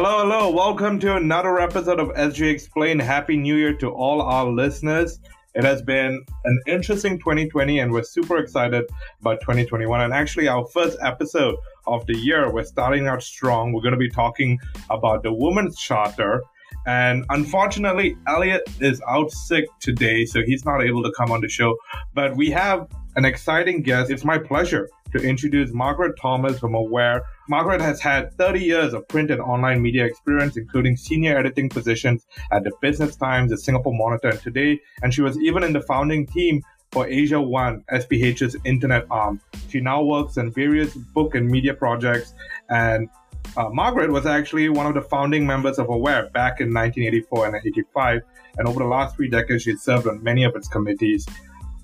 Hello, hello. Welcome to another episode of SG Explain. Happy New Year to all our listeners. It has been an interesting 2020 and we're super excited about 2021. And actually, our first episode of the year, we're starting out strong. We're going to be talking about the Women's Charter. And unfortunately, Elliot is out sick today, so he's not able to come on the show. But we have an exciting guest. It's my pleasure to introduce Margaret Thomas from Aware. Margaret has had 30 years of print and online media experience, including senior editing positions at the Business Times, the Singapore Monitor, and Today. And she was even in the founding team for Asia One, SPH's internet arm. She now works on various book and media projects and uh, Margaret was actually one of the founding members of AWARE back in 1984 and 85, and over the last three decades, she served on many of its committees.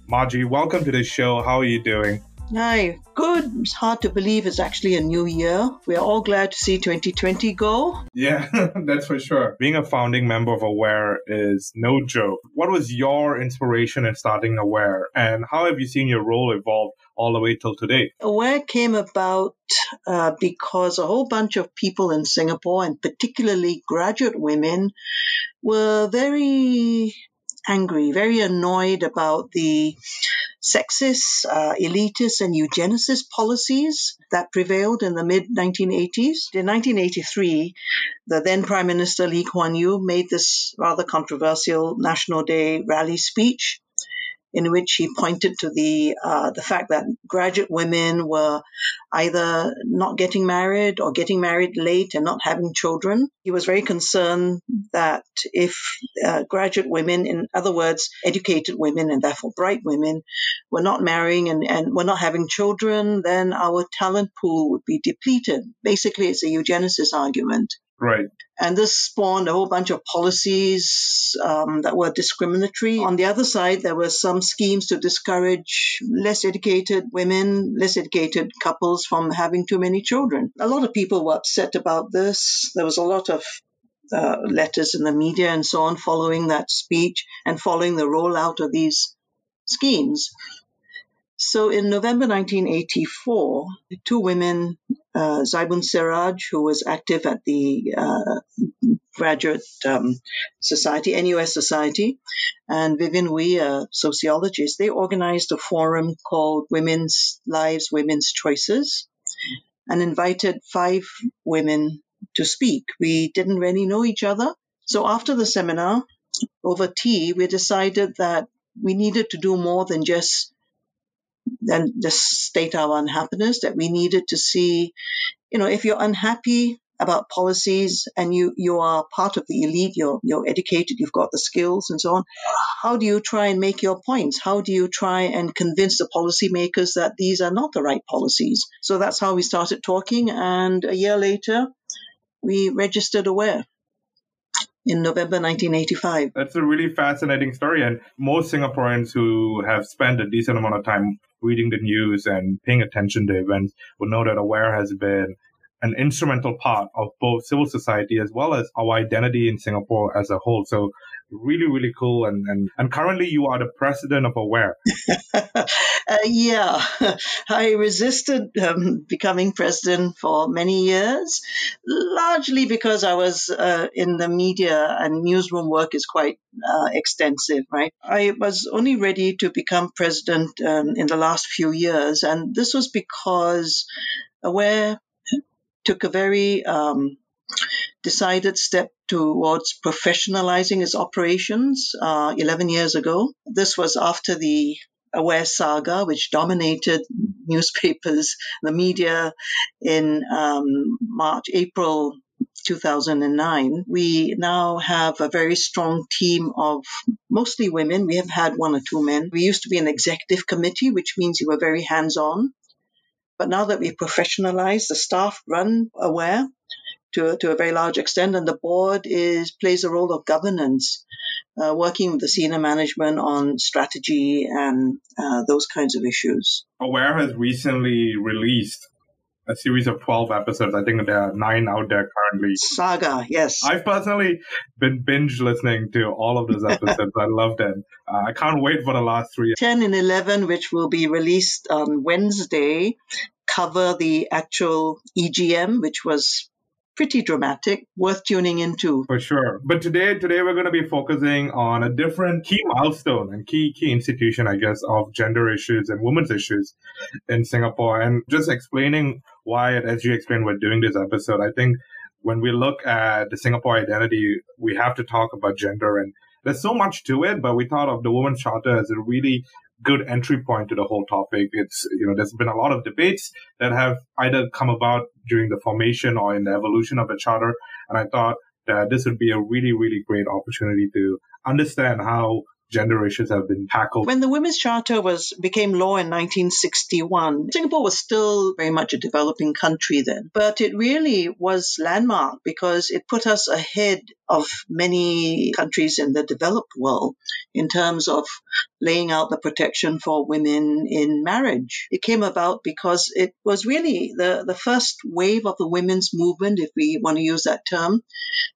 Margie, welcome to the show. How are you doing? Hi, good. It's hard to believe it's actually a new year. We are all glad to see 2020 go. Yeah, that's for sure. Being a founding member of Aware is no joke. What was your inspiration in starting Aware, and how have you seen your role evolve all the way till today? Aware came about uh, because a whole bunch of people in Singapore, and particularly graduate women, were very angry, very annoyed about the sexist, uh, elitist, and eugenicist policies that prevailed in the mid 1980s. In 1983, the then Prime Minister Lee Kuan Yew made this rather controversial National Day rally speech in which he pointed to the uh, the fact that graduate women were either not getting married or getting married late and not having children. He was very concerned that if uh, graduate women, in other words, educated women and therefore bright women, were not marrying and, and were not having children, then our talent pool would be depleted. Basically, it's a eugenicist argument. Right. And this spawned a whole bunch of policies um, that were discriminatory. On the other side, there were some schemes to discourage less educated women, less educated couples from having too many children. A lot of people were upset about this. There was a lot of uh, letters in the media and so on following that speech and following the rollout of these schemes. So in November 1984, two women, uh, Zaibun Siraj, who was active at the uh, Graduate um, Society, NUS Society, and Vivian Wee, a sociologist, they organized a forum called Women's Lives, Women's Choices, and invited five women to speak. We didn't really know each other. So after the seminar, over tea, we decided that we needed to do more than just and just state our unhappiness that we needed to see, you know, if you're unhappy about policies and you, you are part of the elite, you're, you're educated, you've got the skills and so on, how do you try and make your points? How do you try and convince the policymakers that these are not the right policies? So that's how we started talking. And a year later, we registered aware in November 1985. That's a really fascinating story. And most Singaporeans who have spent a decent amount of time reading the news and paying attention to events will know that Aware has been an instrumental part of both civil society as well as our identity in Singapore as a whole. So really, really cool. And, and, and currently you are the president of Aware. uh, yeah, I resisted um, becoming president for many years, largely because I was uh, in the media and newsroom work is quite uh, extensive, right? I was only ready to become president um, in the last few years. And this was because Aware took a very um, decided step towards professionalizing its operations uh, 11 years ago. This was after the Aware saga, which dominated newspapers, the media in um, March, April 2009. We now have a very strong team of mostly women. We have had one or two men. We used to be an executive committee, which means you were very hands on. But now that we've professionalized, the staff run Aware to, to a very large extent, and the board is plays a role of governance, uh, working with the senior management on strategy and uh, those kinds of issues. Aware has recently released a series of 12 episodes. I think there are nine out there currently. Saga, yes. I've personally been binge listening to all of those episodes. I love them. Uh, I can't wait for the last three. 10 and 11, which will be released on Wednesday, cover the actual EGM, which was pretty dramatic, worth tuning into. For sure. But today, today we're going to be focusing on a different key milestone and key key institution, I guess, of gender issues and women's issues in Singapore, and just explaining why SG Explain we're doing this episode. I think when we look at the Singapore identity, we have to talk about gender and there's so much to it, but we thought of the Women's Charter as a really good entry point to the whole topic. It's, you know, there's been a lot of debates that have either come about during the formation or in the evolution of the charter. And I thought that this would be a really, really great opportunity to understand how gender issues have been tackled. When the Women's Charter was became law in 1961, Singapore was still very much a developing country then, but it really was landmark because it put us ahead of many countries in the developed world in terms of laying out the protection for women in marriage. It came about because it was really the, the first wave of the women's movement, if we want to use that term,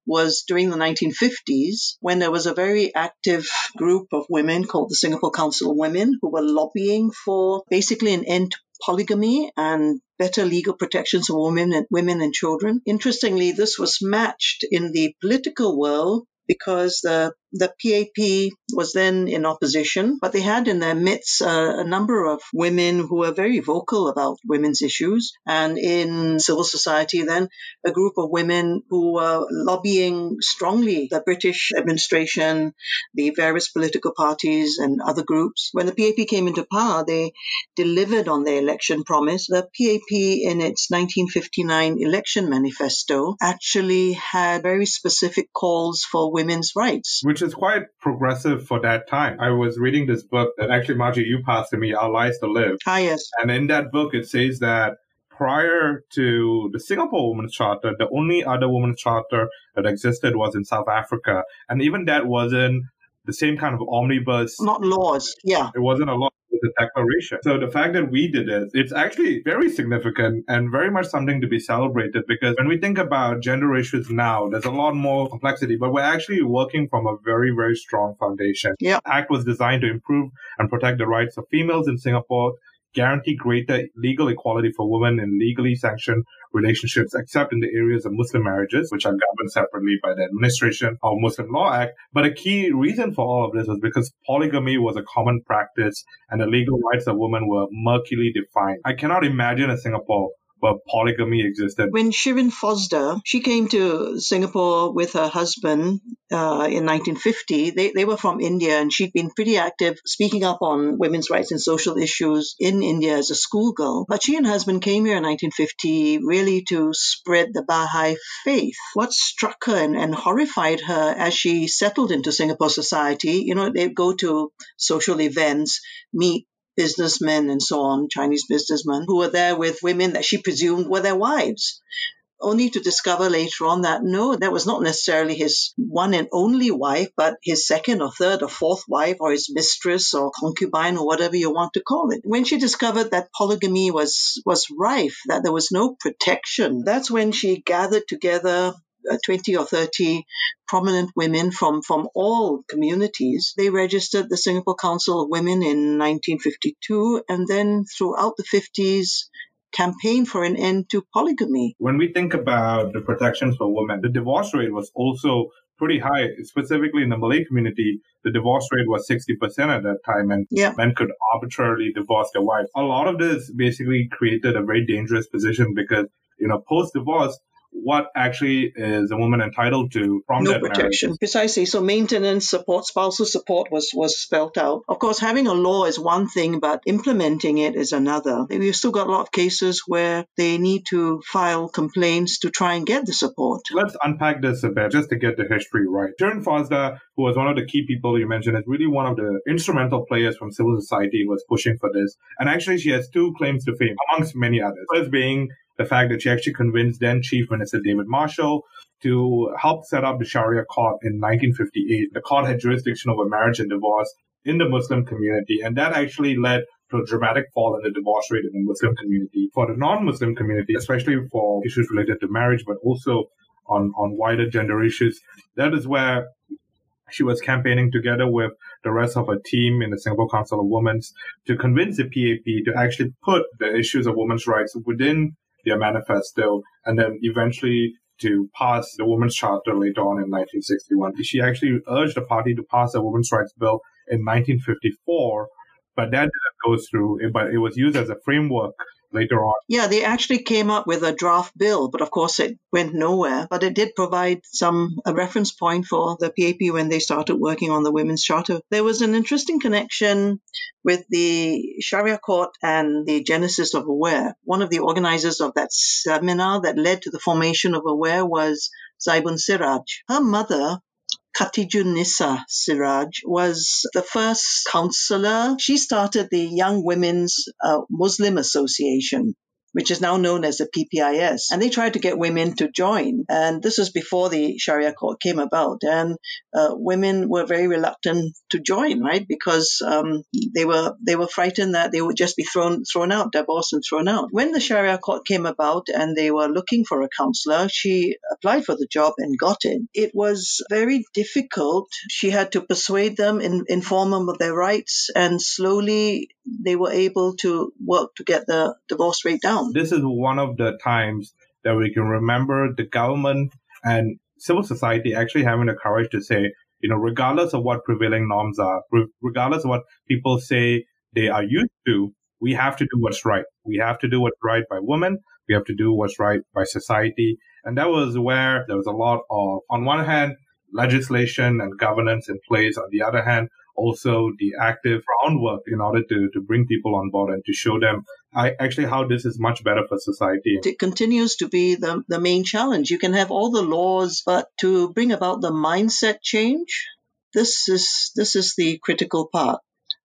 was during the 1950s when there was a very active group of women called the Singapore Council of Women who were lobbying for basically an end to polygamy and better legal protections for women and women and children. Interestingly, this was matched in the political world because the the PAP was then in opposition, but they had in their midst uh, a number of women who were very vocal about women's issues. And in civil society, then a group of women who were lobbying strongly the British administration, the various political parties, and other groups. When the PAP came into power, they delivered on their election promise. The PAP, in its 1959 election manifesto, actually had very specific calls for women's rights. Which is quite progressive for that time. I was reading this book that actually, Margie, you passed to me, Our Lives to Live. Ah, yes. And in that book, it says that prior to the Singapore Women's Charter, the only other women's charter that existed was in South Africa. And even that wasn't the same kind of omnibus. Not laws, yeah. It wasn't a law the declaration. So the fact that we did it, it's actually very significant and very much something to be celebrated because when we think about gender issues now, there's a lot more complexity, but we're actually working from a very, very strong foundation. Yeah. Act was designed to improve and protect the rights of females in Singapore guarantee greater legal equality for women in legally sanctioned relationships, except in the areas of Muslim marriages, which are governed separately by the administration of Muslim Law Act. But a key reason for all of this was because polygamy was a common practice and the legal rights of women were murkily defined. I cannot imagine a Singapore but polygamy existed. When Shirin Fozdar, she came to Singapore with her husband uh, in 1950. They, they were from India and she'd been pretty active speaking up on women's rights and social issues in India as a schoolgirl. But she and her husband came here in 1950 really to spread the Baha'i faith. What struck her and, and horrified her as she settled into Singapore society, you know, they'd go to social events, meet businessmen and so on, Chinese businessmen, who were there with women that she presumed were their wives. Only to discover later on that no, that was not necessarily his one and only wife, but his second or third or fourth wife, or his mistress or concubine or whatever you want to call it. When she discovered that polygamy was was rife, that there was no protection, that's when she gathered together Uh, 20 or 30 prominent women from, from all communities. They registered the Singapore Council of Women in 1952 and then throughout the 50s campaigned for an end to polygamy. When we think about the protections for women, the divorce rate was also pretty high, specifically in the Malay community. The divorce rate was 60% at that time, and yeah. men could arbitrarily divorce their wives. A lot of this basically created a very dangerous position because, you know, post divorce, what actually is a woman entitled to from no that protection. Marriage. precisely. So maintenance support spousal support was was spelt out. Of course having a law is one thing but implementing it is another. We've still got a lot of cases where they need to file complaints to try and get the support. Let's unpack this a bit just to get the history right. Shirin Fozdar, who was one of the key people you mentioned is really one of the instrumental players from civil society who was pushing for this. And actually she has two claims to fame amongst many others. First being the fact that she actually convinced then Chief Minister David Marshall to help set up the Sharia court in 1958. The court had jurisdiction over marriage and divorce in the Muslim community, and that actually led to a dramatic fall in the divorce rate in the Muslim community. For the non-Muslim community, especially for issues related to marriage, but also on, on wider gender issues, that is where she was campaigning together with the rest of her team in the Singapore Council of Women's to convince the PAP to actually put the issues of women's rights within their manifesto and then eventually to pass the Women's Charter later on in 1961. She actually urged the party to pass a women's rights bill in 1954, but that didn't go through. But it was used as a framework later on. Yeah, they actually came up with a draft bill, but of course it went nowhere. But it did provide some a reference point for the PAP when they started working on the Women's Charter. There was an interesting connection with the Sharia court and the genesis of Aware. One of the organizers of that seminar that led to the formation of Aware was Zaibun Siraj. Her mother Nisa Siraj was the first counselor. She started the Young Women's uh, Muslim Association which is now known as the PPIS. And they tried to get women to join. And this was before the Sharia court came about. And uh, women were very reluctant to join, right? Because um, they were they were frightened that they would just be thrown thrown out, divorced and thrown out. When the Sharia court came about and they were looking for a counselor, she applied for the job and got it. It was very difficult. She had to persuade them, in, inform them of their rights, and slowly they were able to work to get the divorce rate down. This is one of the times that we can remember the government and civil society actually having the courage to say, you know, regardless of what prevailing norms are, regardless of what people say they are used to, we have to do what's right. We have to do what's right by women. We have to do what's right by society. And that was where there was a lot of, on one hand, legislation and governance in place. On the other hand, also the active groundwork in order to, to bring people on board and to show them I, actually how this is much better for society. It continues to be the, the main challenge. You can have all the laws, but to bring about the mindset change, this is this is the critical part,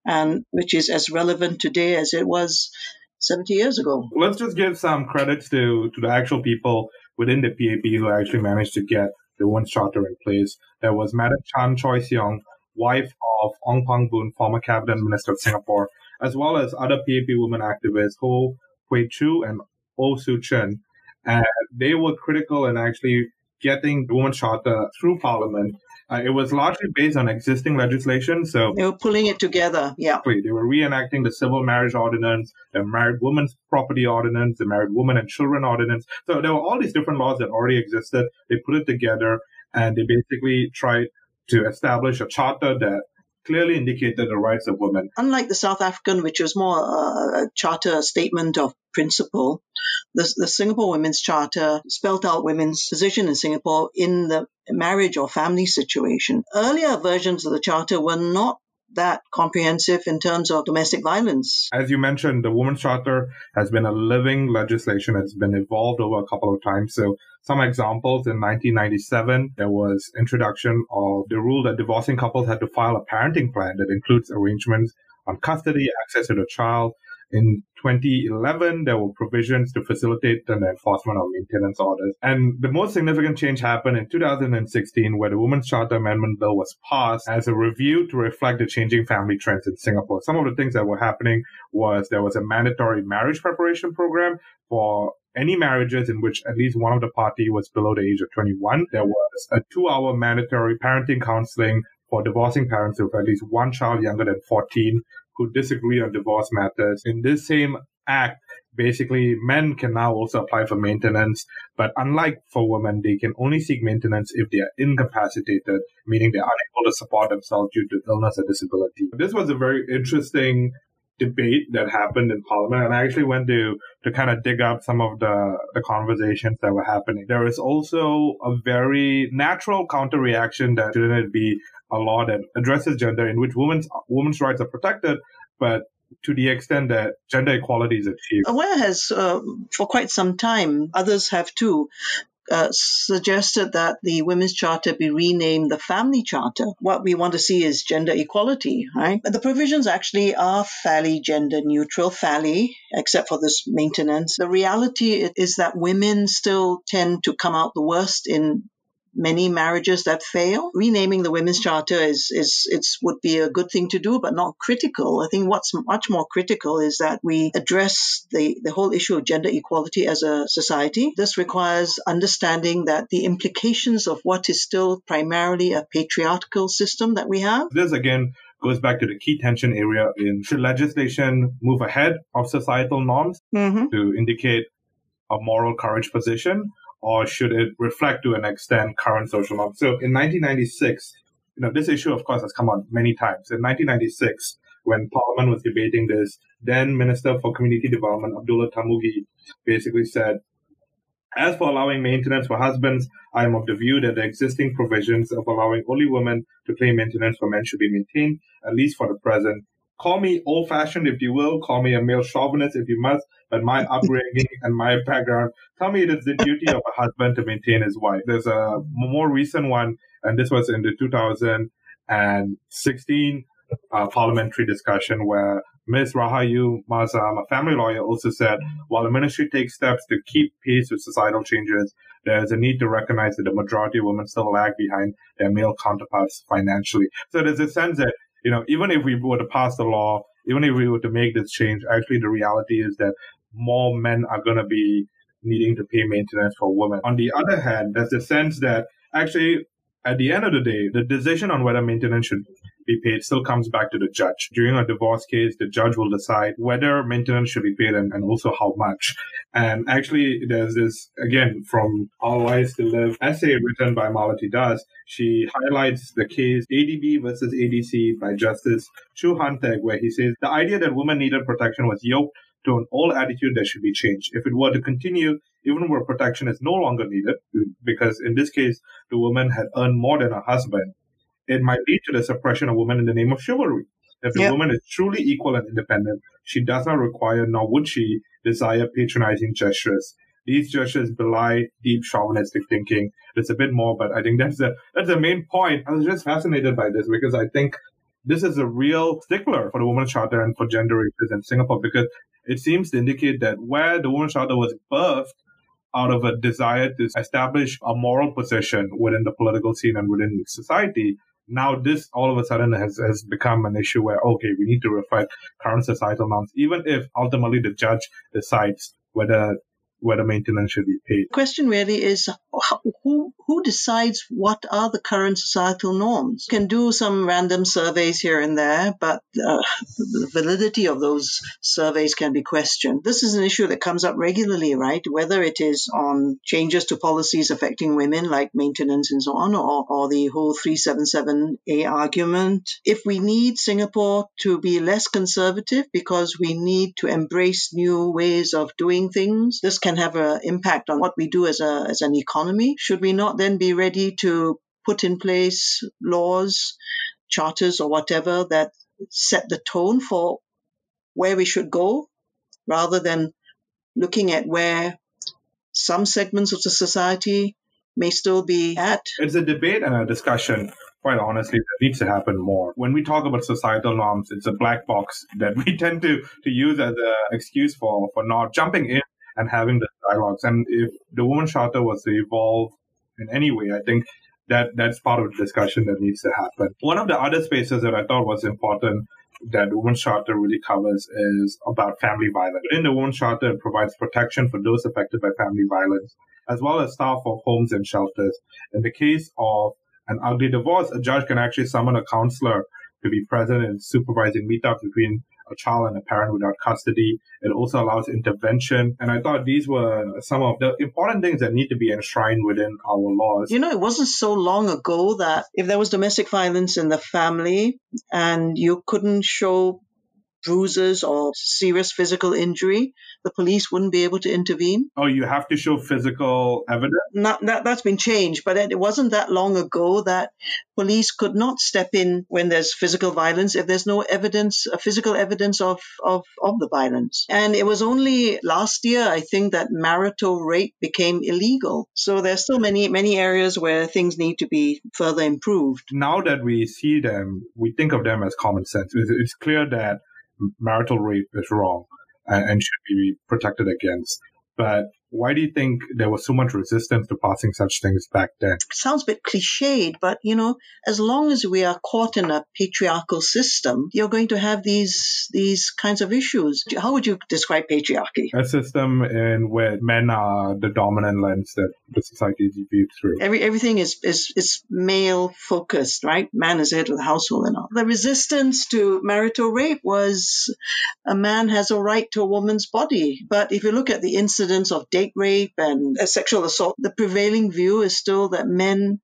and which is as relevant today as it was 70 years ago. Let's just give some credits to, to the actual people within the PAP who actually managed to get the Women's Charter in place. There was Madam Chan Choy Siong, wife of Ong Pang Boon, former cabinet minister of Singapore, as well as other PAP women activists, Ho Hui Chu and Oh Soo Chen. And they were critical in actually getting the Women's Charter through Parliament. Uh, it was largely based on existing legislation, so they were pulling it together. Yeah, they were reenacting the Civil Marriage Ordinance, the Married Women's Property Ordinance, the Married Women and Children Ordinance. So there were all these different laws that already existed. They put it together, and they basically tried to establish a charter that clearly indicated the rights of women. Unlike the South African, which was more uh, a charter statement of principle, the, the Singapore Women's Charter spelled out women's position in Singapore in the marriage or family situation. Earlier versions of the charter were not that comprehensive in terms of domestic violence. As you mentioned, the Women's Charter has been a living legislation. It's been evolved over a couple of times. So some examples in 1997, there was introduction of the rule that divorcing couples had to file a parenting plan that includes arrangements on custody, access to the child, in 2011, there were provisions to facilitate the enforcement of maintenance orders. And the most significant change happened in 2016, where the Women's Charter Amendment Bill was passed as a review to reflect the changing family trends in Singapore. Some of the things that were happening was there was a mandatory marriage preparation program for any marriages in which at least one of the party was below the age of 21. There was a two hour mandatory parenting counseling for divorcing parents with at least one child younger than 14 who disagree on divorce matters. In this same act, basically men can now also apply for maintenance, but unlike for women, they can only seek maintenance if they are incapacitated, meaning they're unable to support themselves due to illness or disability. This was a very interesting debate that happened in parliament and I actually went to to kind of dig up some of the the conversations that were happening. There is also a very natural counter reaction that shouldn't be a law that addresses gender in which women's women's rights are protected, but to the extent that gender equality is achieved. Aware has, uh, for quite some time, others have too, uh, suggested that the Women's Charter be renamed the Family Charter. What we want to see is gender equality, right? But the provisions actually are fairly gender neutral, fairly, except for this maintenance. The reality is that women still tend to come out the worst in many marriages that fail. Renaming the Women's Charter is, is it's would be a good thing to do, but not critical. I think what's much more critical is that we address the, the whole issue of gender equality as a society. This requires understanding that the implications of what is still primarily a patriarchal system that we have. This again goes back to the key tension area in should legislation move ahead of societal norms mm-hmm. to indicate a moral courage position or should it reflect to an extent current social norms? So in 1996, you know, this issue, of course, has come on many times. In 1996, when Parliament was debating this, then Minister for Community Development, Abdullah Tarmugi, basically said, as for allowing maintenance for husbands, I am of the view that the existing provisions of allowing only women to claim maintenance for men should be maintained, at least for the present. Call me old fashioned if you will, call me a male chauvinist if you must, but my upbringing and my background tell me it is the duty of a husband to maintain his wife. There's a more recent one, and this was in the 2016 uh, parliamentary discussion where Ms. Rahayu Mahzam, a family lawyer, also said while the ministry takes steps to keep pace with societal changes, there is a need to recognize that the majority of women still lag behind their male counterparts financially. So there's a sense that, you know, even if we were to pass the law, even if we were to make this change, actually the reality is that more men are going to be needing to pay maintenance for women. On the other hand, there's a sense that actually at the end of the day, the decision on whether maintenance should be paid still comes back to the judge. During a divorce case, the judge will decide whether maintenance should be paid and, and also how much. And actually, there's this, again, from Our Lives to Live essay written by Malathi Das. She highlights the case ADB versus ADC by Justice Choo Han Teck, where he says the idea that women needed protection was yoked to an old attitude that should be changed. If it were to continue, even where protection is no longer needed, because in this case, the woman had earned more than her husband, it might lead to the suppression of women in the name of chivalry. If the yep. woman is truly equal and independent, she does not require, nor would she, desire patronizing gestures. These gestures belie deep chauvinistic thinking. It's a bit more, but I think that's the that's the main point. I was just fascinated by this because I think this is a real stickler for the Women's Charter and for gender issues in Singapore because it seems to indicate that where the Women's Charter was birthed out of a desire to establish a moral position within the political scene and within society, now this all of a sudden has, has become an issue where, okay, we need to reflect current societal norms, even if ultimately the judge decides whether whether maintenance should be paid. The question really is who who decides what are the current societal norms? You can do some random surveys here and there, but uh, the validity of those surveys can be questioned. This is an issue that comes up regularly, right? Whether it is on changes to policies affecting women, like maintenance and so on, or, or the whole 377A argument. If we need Singapore to be less conservative because we need to embrace new ways of doing things, this can have an impact on what we do as, a, as an economy. Should we not then be ready to put in place laws, charters, or whatever that set the tone for where we should go rather than looking at where some segments of the society may still be at? It's a debate and a discussion quite honestly, that needs to happen more. When we talk about societal norms, it's a black box that we tend to, to use as an excuse for, for not jumping in and having the dialogues. And if the Women's Charter was to evolve in any way, I think that that's part of the discussion that needs to happen. One of the other spaces that I thought was important that the Women's Charter really covers is about family violence. Within the Women's Charter, it provides protection for those affected by family violence, as well as staff of homes and shelters. In the case of an ugly divorce, a judge can actually summon a counselor to be present in supervising meetups between a child and a parent without custody. It also allows intervention. And I thought these were some of the important things that need to be enshrined within our laws. You know, it wasn't so long ago that if there was domestic violence in the family and you couldn't show bruises or serious physical injury, the police wouldn't be able to intervene. Oh, you have to show physical evidence? Not, that, that's been changed, but it wasn't that long ago that police could not step in when there's physical violence if there's no evidence, physical evidence of, of, of the violence. And it was only last year, I think, that marital rape became illegal. So there's still many, many areas where things need to be further improved. Now that we see them, we think of them as common sense. It's clear that marital rape is wrong and should be protected against. But why do you think there was so much resistance to passing such things back then? It sounds a bit cliched, but you know, as long as we are caught in a patriarchal system, you're going to have these these kinds of issues. How would you describe patriarchy? A system in where men are the dominant lens that the society is viewed through. Every everything is is, is male focused, right? Man is head of the household and all. The resistance to marital rape was a man has a right to a woman's body, but if you look at the incidence of date rape and sexual assault, the prevailing view is still that men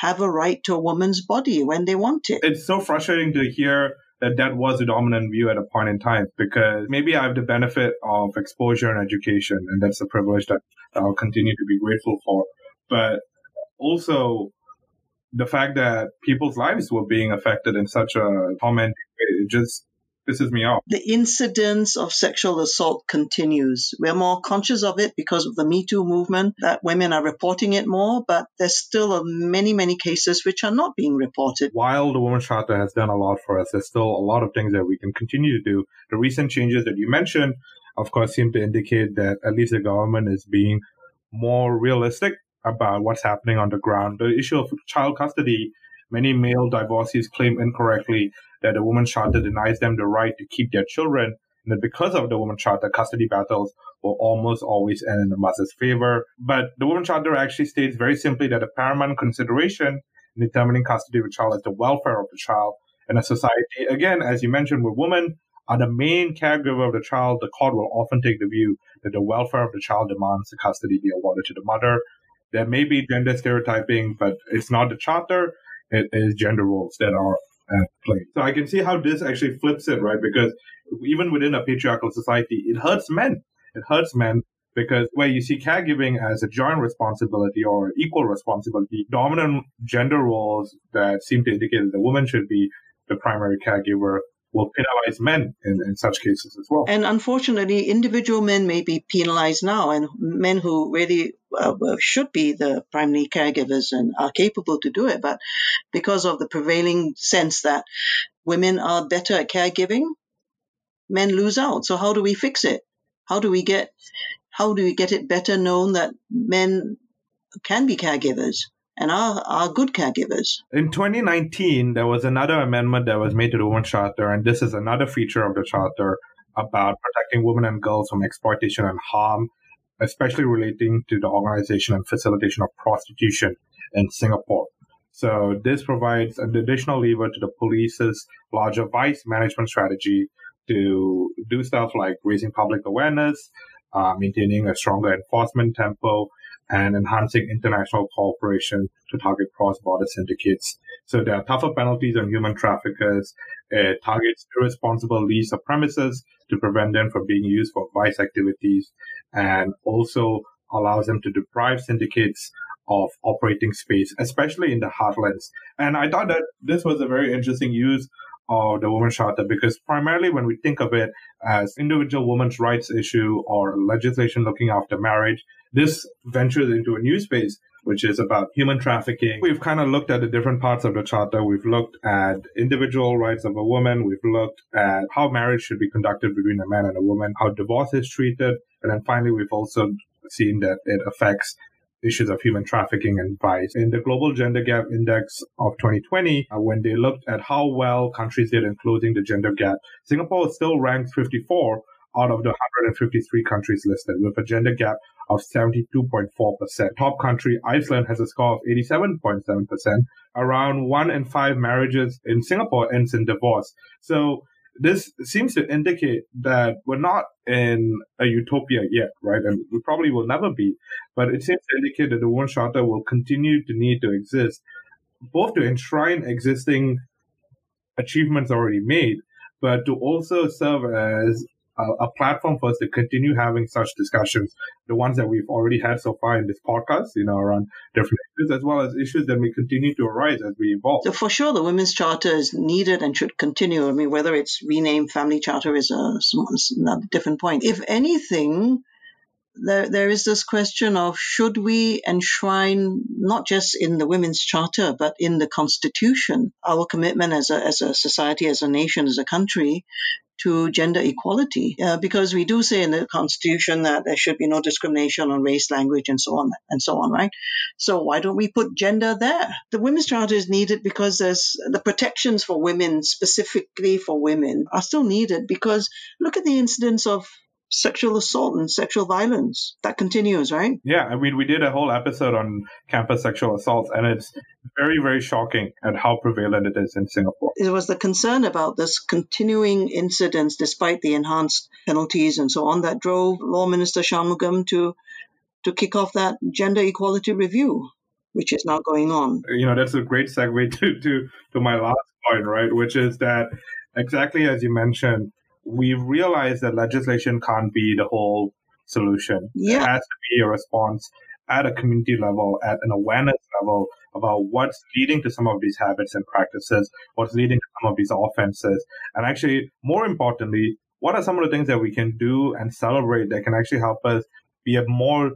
have a right to a woman's body when they want it. It's so frustrating to hear that that was the dominant view at a point in time because maybe I have the benefit of exposure and education, and that's a privilege that I'll continue to be grateful for. But also, the fact that people's lives were being affected in such a tormenting way, it just pisses me off. The incidence of sexual assault continues. We're more conscious of it because of the Me Too movement that women are reporting it more, but there's still many, many cases which are not being reported. While the Women's Charter has done a lot for us, there's still a lot of things that we can continue to do. The recent changes that you mentioned, of course, seem to indicate that at least the government is being more realistic about what's happening on the ground. The issue of child custody, many male divorcees claim incorrectly that the Women's Charter denies them the right to keep their children, and that because of the Women's Charter, custody battles will almost always end in the mother's favor. But the Women's Charter actually states very simply that the paramount consideration in determining custody of a child is the welfare of the child. In a society, again, as you mentioned, where women are the main caregiver of the child, the court will often take the view that the welfare of the child demands the custody be awarded to the mother. There may be gender stereotyping, but it's not the charter. It is gender roles that are at play. So I can see how this actually flips it, right? Because even within a patriarchal society, it hurts men. It hurts men because where you see caregiving as a joint responsibility or equal responsibility, dominant gender roles that seem to indicate that the woman should be the primary caregiver will penalize men in, in such cases as well. And unfortunately, individual men may be penalized now, and men who really uh, should be the primary caregivers and are capable to do it, but because of the prevailing sense that women are better at caregiving, men lose out. So how do we fix it? How do we get how do we get it better known that men can be caregivers? And are, are good caregivers. In 2019, there was another amendment that was made to the Women's Charter, and this is another feature of the Charter about protecting women and girls from exploitation and harm, especially relating to the organization and facilitation of prostitution in Singapore. So this provides an additional lever to the police's larger vice management strategy to do stuff like raising public awareness, uh, maintaining a stronger enforcement tempo, and enhancing international cooperation to target cross-border syndicates. So there are tougher penalties on human traffickers. It targets irresponsible lease of premises to prevent them from being used for vice activities and also allows them to deprive syndicates of operating space, especially in the heartlands. And I thought that this was a very interesting use of the Women's Charter because primarily when we think of it as individual women's rights issue or legislation looking after marriage, this ventures into a new space, which is about human trafficking. We've kind of looked at the different parts of the charter. We've looked at individual rights of a woman. We've looked at how marriage should be conducted between a man and a woman, how divorce is treated. And then finally, we've also seen that it affects issues of human trafficking and vice. In the Global Gender Gap Index of 2020, uh, when they looked at how well countries did in closing the gender gap, Singapore still ranked 54 out of the 153 countries listed with a gender gap of 72.4%. Top country, Iceland, has a score of 87.7%. Around one in five marriages in Singapore ends in divorce. So this seems to indicate that we're not in a utopia yet, right? And we probably will never be. But it seems to indicate that the Women's Charter will continue to need to exist, both to enshrine existing achievements already made, but to also serve as a, platform for us to continue having such discussions, the ones that we've already had so far in this podcast, you know, around different issues, as well as issues that may continue to arise as we evolve. So for sure, the Women's Charter is needed and should continue. I mean, whether it's renamed Family Charter is a, different point. If anything, there, there is this question of should we enshrine not just in the Women's Charter, but in the Constitution, our commitment as a, as a society, as a nation, as a country to gender equality uh, because we do say in the constitution that there should be no discrimination on race language and so on and so on right? So why don't we put gender there? The women's charter is needed because there's the protections for women specifically for women are still needed because look at the incidence of sexual assault and sexual violence. That continues, right? Yeah, I mean, we did a whole episode on campus sexual assaults, and it's very, very shocking at how prevalent it is in Singapore. It was the concern about this continuing incidents, despite the enhanced penalties and so on, that drove Law Minister Shanmugam to to kick off that gender equality review, which is now going on. You know, that's a great segue to, to, to my last point, right? Which is that exactly as you mentioned, we realize that legislation can't be the whole solution. Yeah. It has to be a response at a community level, at an awareness level about what's leading to some of these habits and practices, what's leading to some of these offenses. And actually, more importantly, what are some of the things that we can do and celebrate that can actually help us be a more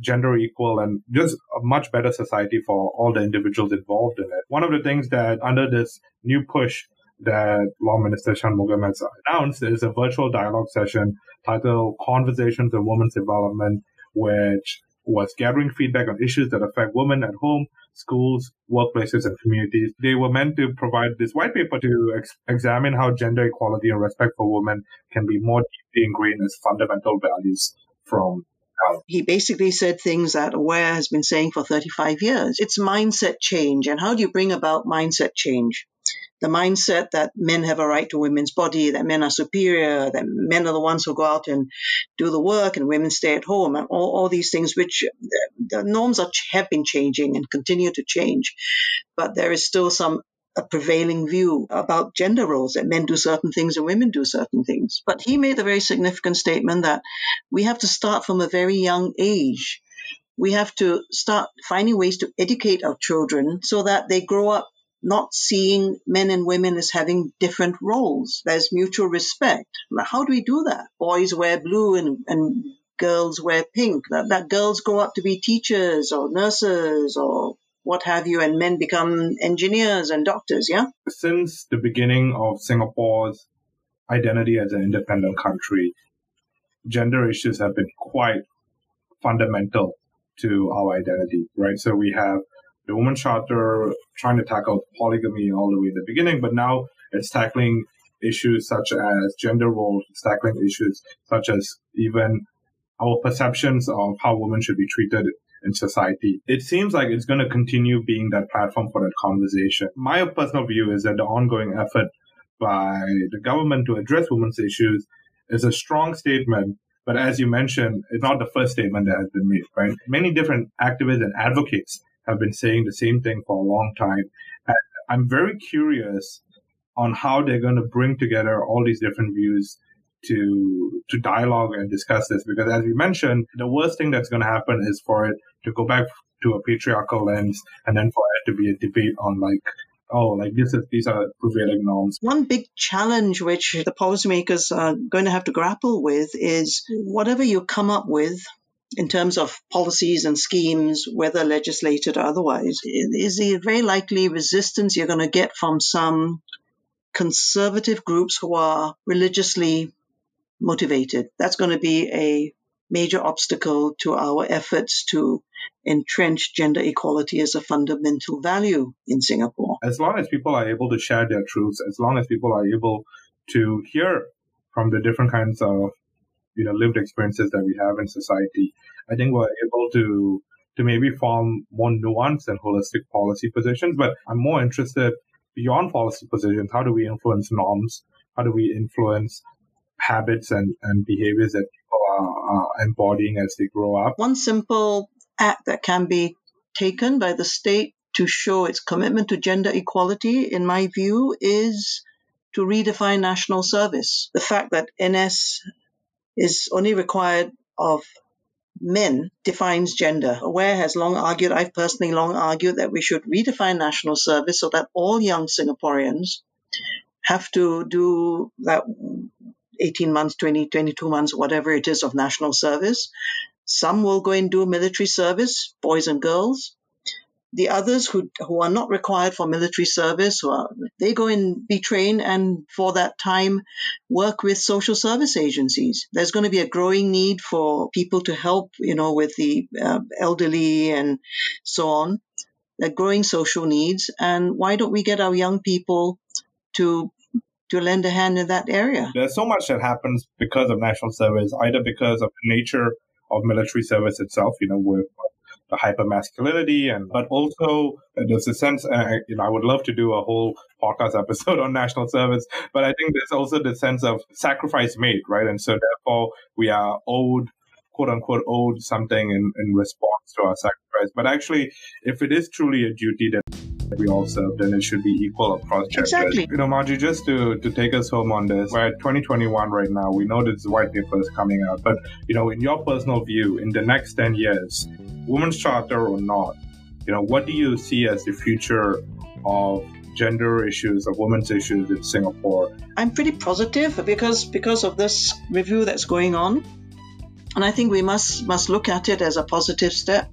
gender equal and just a much better society for all the individuals involved in it. One of the things that under this new push that Law Minister Shanmugam has announced is a virtual dialogue session titled Conversations on Women's Development, which was gathering feedback on issues that affect women at home, schools, workplaces, and communities. They were meant to provide this white paper to ex- examine how gender equality and respect for women can be more deeply ingrained as fundamental values from he basically said things that Aware has been saying for 35 years. It's mindset change. And how do you bring about mindset change? The mindset that men have a right to women's body, that men are superior, that men are the ones who go out and do the work and women stay at home, and all, all these things, which uh, the norms are, have been changing and continue to change. But there is still some a prevailing view about gender roles that men do certain things and women do certain things. But he made a very significant statement that we have to start from a very young age. We have to start finding ways to educate our children so that they grow up not seeing men and women as having different roles. There's mutual respect. How do we do that? Boys wear blue and, and girls wear pink. That, that girls grow up to be teachers or nurses or what have you, and men become engineers and doctors, yeah? Since the beginning of Singapore's identity as an independent country, gender issues have been quite fundamental to our identity, right? So we have the Women's Charter trying to tackle polygamy all the way at the beginning, but now it's tackling issues such as gender roles, it's tackling issues such as even our perceptions of how women should be treated in society. It seems like it's going to continue being that platform for that conversation. My personal view is that the ongoing effort by the government to address women's issues is a strong statement. But as you mentioned, it's not the first statement that has been made, right? Many different activists and advocates have been saying the same thing for a long time. And I'm very curious on how they're going to bring together all these different views to to dialogue and discuss this because as we mentioned the worst thing that's going to happen is for it to go back to a patriarchal lens and then for it to be a debate on like oh like this is these are prevailing norms one big challenge which the policymakers are going to have to grapple with is whatever you come up with in terms of policies and schemes, whether legislated or otherwise, is the very likely resistance you're going to get from some conservative groups who are religiously motivated. That's going to be a major obstacle to our efforts to entrench gender equality as a fundamental value in Singapore. As long as people are able to share their truths, as long as people are able to hear from the different kinds of you know lived experiences that we have in society, I think we're able to to maybe form more nuanced and holistic policy positions. But I'm more interested beyond policy positions. How do we influence norms? How do we influence habits and, and behaviors that people are, are embodying as they grow up? One simple act that can be taken by the state to show its commitment to gender equality, in my view, is to redefine national service. The fact that NS is only required of men defines gender. Aware has long argued, I've personally long argued that we should redefine national service so that all young Singaporeans have to do that 18 months, 20, 22 months, whatever it is of national service. Some will go and do military service, boys and girls the others who who are not required for military service, who are, they go and be trained and for that time work with social service agencies. There's going to be a growing need for people to help, you know, with the uh, elderly and so on. The growing social needs, and why don't we get our young people to to lend a hand in that area? There's so much that happens because of national service, either because of the nature of military service itself, you know, with the hyper masculinity and but also uh, there's a sense uh, you know I would love to do a whole podcast episode on national service but I think there's also the sense of sacrifice made right and so therefore we are owed quote unquote owed something in, in response to our sacrifice. But actually, if it is truly a duty that we all serve, then it should be equal across genders. Exactly. You know, Margie, just to, to take us home on this, we're at 2021 right now. We know this white paper is coming out, but, you know, in your personal view, in the next 10 years, women's charter or not, you know, what do you see as the future of gender issues, of women's issues in Singapore? I'm pretty positive because because of this review that's going on, and I think we must must look at it as a positive step,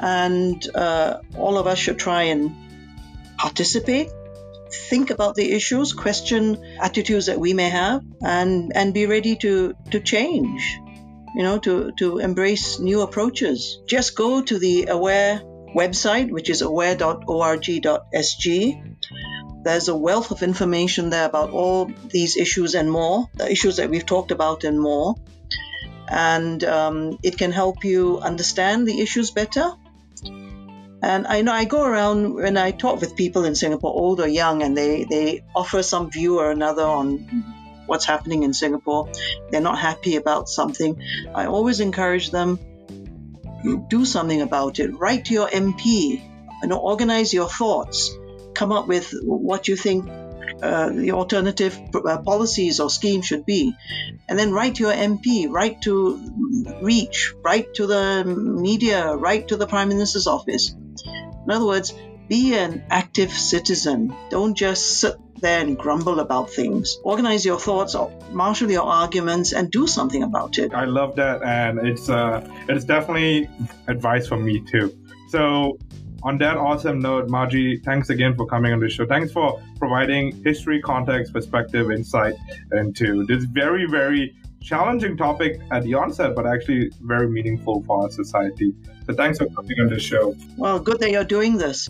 and uh, all of us should try and participate. Think about the issues, question attitudes that we may have, and, and be ready to, to change, you know, to, to embrace new approaches. Just go to the AWARE website, which is aware.org.sg. There's a wealth of information there about all these issues and more, the issues that we've talked about and more. And um, it can help you understand the issues better. And I know I go around when I talk with people in Singapore, old or young, and they, they offer some view or another on what's happening in Singapore. They're not happy about something. I always encourage them do something about it. Write to your MP. Know, organize your thoughts. Come up with what you think uh, the alternative uh, policies or schemes should be. And then write to your MP, write to Reach, write to the media, write to the Prime Minister's office. In other words, be an active citizen. Don't just sit there and grumble about things. Organize your thoughts, marshal your arguments, and do something about it. I love that, and it's uh, it's definitely advice for me too. So, on that awesome note, Margie, thanks again for coming on the show. Thanks for providing history, context, perspective, insight into this very, very challenging topic at the onset, but actually very meaningful for our society. So thanks for coming on the show. Well, good that you're doing this.